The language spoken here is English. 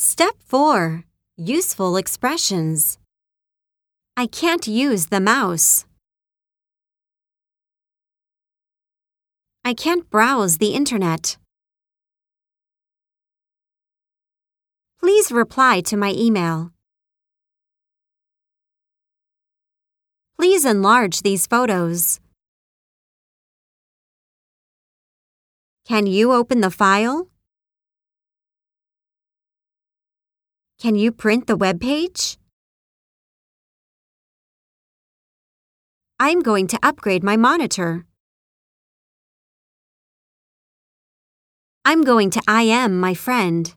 Step 4. Useful expressions. I can't use the mouse. I can't browse the internet. Please reply to my email. Please enlarge these photos. Can you open the file? Can you print the web page? I'm going to upgrade my monitor. I'm going to IM my friend.